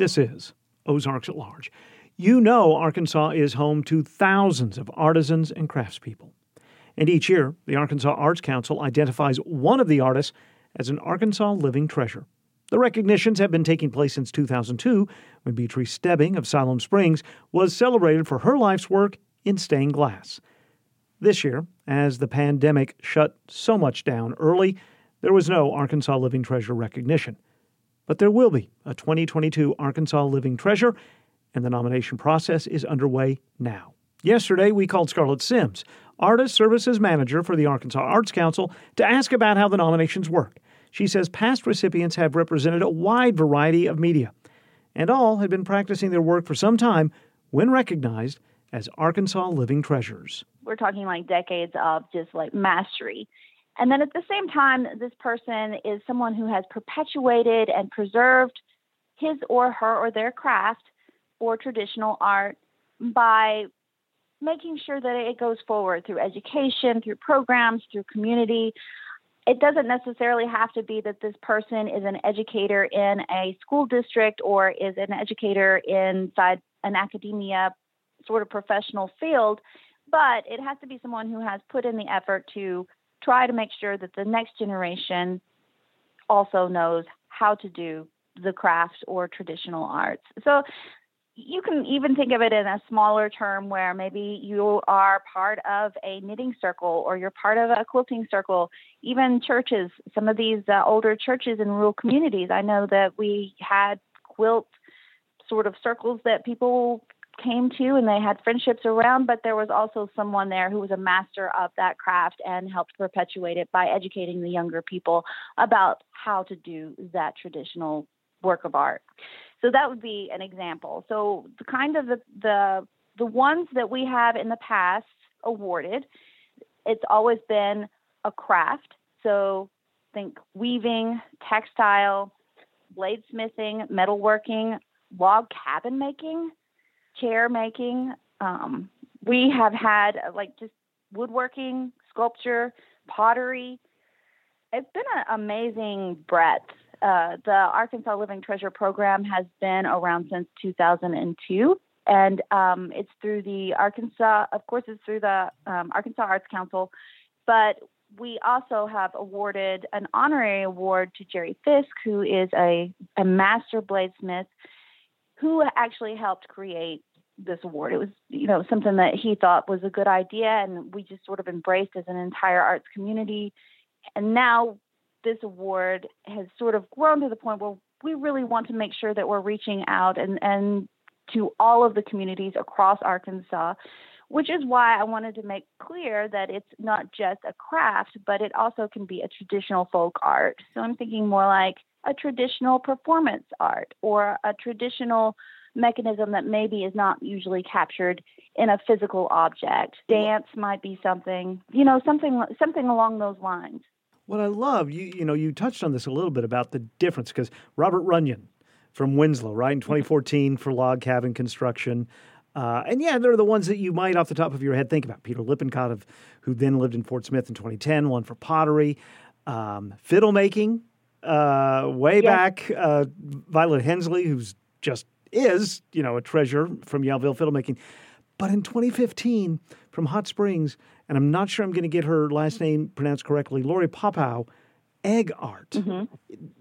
This is Ozarks at Large. You know Arkansas is home to thousands of artisans and craftspeople. And each year, the Arkansas Arts Council identifies one of the artists as an Arkansas living treasure. The recognitions have been taking place since 2002 when Beatrice Stebbing of Siloam Springs was celebrated for her life's work in stained glass. This year, as the pandemic shut so much down early, there was no Arkansas Living Treasure recognition. But there will be a 2022 Arkansas Living Treasure, and the nomination process is underway now. Yesterday, we called Scarlet Sims, Artist Services Manager for the Arkansas Arts Council, to ask about how the nominations work. She says past recipients have represented a wide variety of media, and all had been practicing their work for some time when recognized as Arkansas Living Treasures. We're talking like decades of just like mastery. And then at the same time, this person is someone who has perpetuated and preserved his or her or their craft or traditional art by making sure that it goes forward through education, through programs, through community, it doesn't necessarily have to be that this person is an educator in a school district or is an educator inside an academia sort of professional field, but it has to be someone who has put in the effort to try to make sure that the next generation also knows how to do the crafts or traditional arts. So you can even think of it in a smaller term where maybe you are part of a knitting circle or you're part of a quilting circle even churches some of these uh, older churches in rural communities i know that we had quilt sort of circles that people came to and they had friendships around but there was also someone there who was a master of that craft and helped perpetuate it by educating the younger people about how to do that traditional work of art so that would be an example. So the kind of the the, the ones that we have in the past awarded, it's always been a craft. So think weaving, textile, bladesmithing, metalworking, log cabin making, chair making. Um, we have had uh, like just woodworking, sculpture, pottery. It's been an amazing breadth uh, the Arkansas Living Treasure program has been around since 2002. And um, it's through the Arkansas, of course, it's through the um, Arkansas Arts Council, but we also have awarded an honorary award to Jerry Fisk, who is a, a master bladesmith who actually helped create this award. It was, you know, something that he thought was a good idea, and we just sort of embraced as an entire arts community. And now this award has sort of grown to the point where we really want to make sure that we're reaching out and, and to all of the communities across Arkansas, which is why I wanted to make clear that it's not just a craft, but it also can be a traditional folk art. So I'm thinking more like a traditional performance art or a traditional mechanism that maybe is not usually captured in a physical object. Dance might be something, you know, something something along those lines. What I love, you you know, you touched on this a little bit about the difference because Robert Runyon from Winslow, right, in 2014 for log cabin construction. Uh, and yeah, they're the ones that you might, off the top of your head, think about. Peter Lippincott, of, who then lived in Fort Smith in 2010, one for pottery, um, fiddle making, uh, way yes. back. Uh, Violet Hensley, who's just is, you know, a treasure from Yellville fiddle making. But in 2015, from Hot Springs, and I'm not sure I'm going to get her last name pronounced correctly, Lori Popow, egg art. Mm-hmm.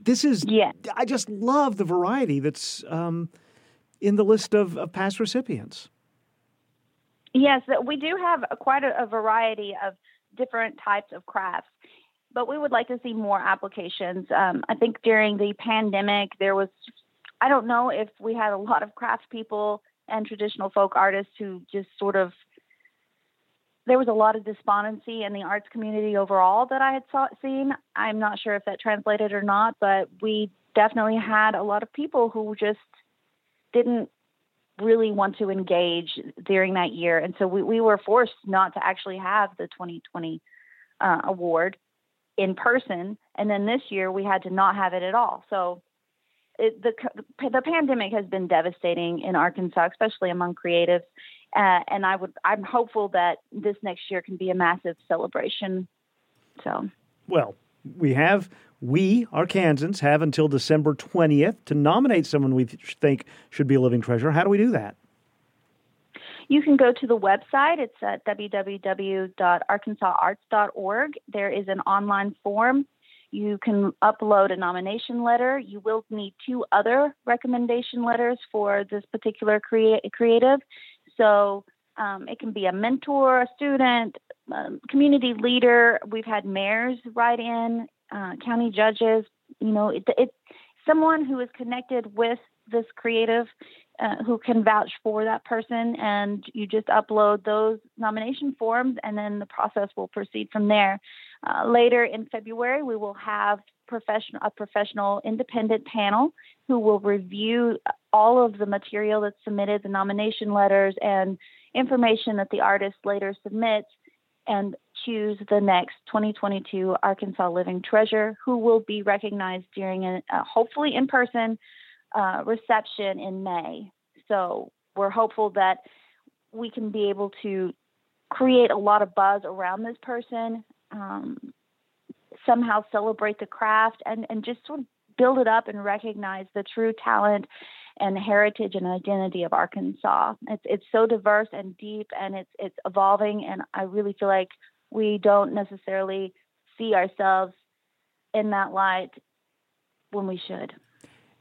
This is, yeah. I just love the variety that's um, in the list of, of, past recipients. Yes, we do have quite a, a variety of different types of crafts but we would like to see more applications. Um, I think during the pandemic, there was, I don't know if we had a lot of craftspeople and traditional folk artists who just sort of there was a lot of despondency in the arts community overall that I had saw, seen. I'm not sure if that translated or not, but we definitely had a lot of people who just didn't really want to engage during that year. And so we, we were forced not to actually have the 2020 uh, award in person. And then this year we had to not have it at all. So it, the, the pandemic has been devastating in Arkansas, especially among creatives. Uh, and I would, I'm hopeful that this next year can be a massive celebration. So, well, we have We, Arkansans, have until December 20th to nominate someone we think should be a living treasure. How do we do that? You can go to the website. It's at www.arkansasarts.org. There is an online form. You can upload a nomination letter. You will need two other recommendation letters for this particular crea- creative. So um, it can be a mentor, a student, um, community leader. We've had mayors write in, uh, county judges. You know, it, it, someone who is connected with this creative uh, who can vouch for that person and you just upload those nomination forms and then the process will proceed from there. Uh, later in february we will have professional a professional independent panel who will review all of the material that's submitted the nomination letters and information that the artist later submits and choose the next 2022 Arkansas Living Treasure, who will be recognized during a, a hopefully in person uh, reception in May. So we're hopeful that we can be able to create a lot of buzz around this person, um, somehow celebrate the craft, and, and just sort of build it up and recognize the true talent and heritage and identity of Arkansas. It's it's so diverse and deep, and it's it's evolving, and I really feel like we don't necessarily see ourselves in that light when we should.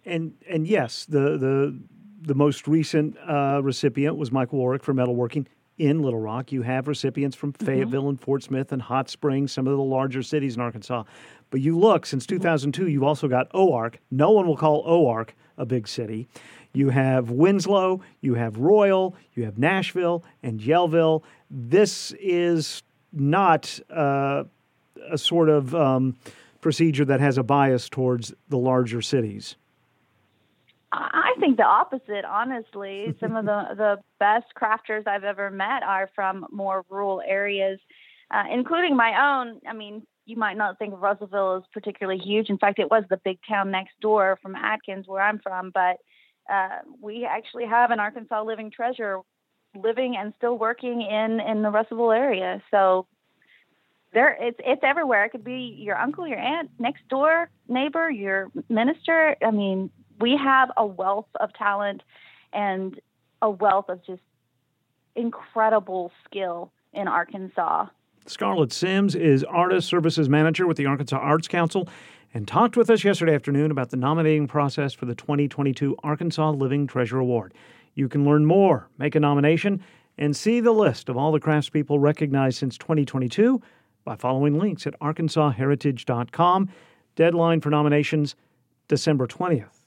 And and yes, the the the most recent uh, recipient was Michael Warwick for metalworking in Little Rock. You have recipients from mm-hmm. Fayetteville mm-hmm. and Fort Smith and Hot Springs, some of the larger cities in Arkansas. But you look, since mm-hmm. 2002, you've also got OARK. No one will call OARK a big city. You have Winslow, you have Royal, you have Nashville and Yellville. This is not uh, a sort of um, procedure that has a bias towards the larger cities. I think the opposite, honestly. Some of the, the best crafters I've ever met are from more rural areas, uh, including my own. I mean, you might not think of Russellville as particularly huge. In fact, it was the big town next door from Atkins, where I'm from. But uh, we actually have an Arkansas Living Treasure living and still working in in the Russellville area. So there, it's it's everywhere. It could be your uncle, your aunt, next door neighbor, your minister. I mean, we have a wealth of talent and a wealth of just incredible skill in Arkansas. Scarlet Sims is Artist Services Manager with the Arkansas Arts Council and talked with us yesterday afternoon about the nominating process for the 2022 Arkansas Living Treasure Award. You can learn more, make a nomination, and see the list of all the craftspeople recognized since 2022 by following links at arkansasheritage.com. Deadline for nominations December 20th.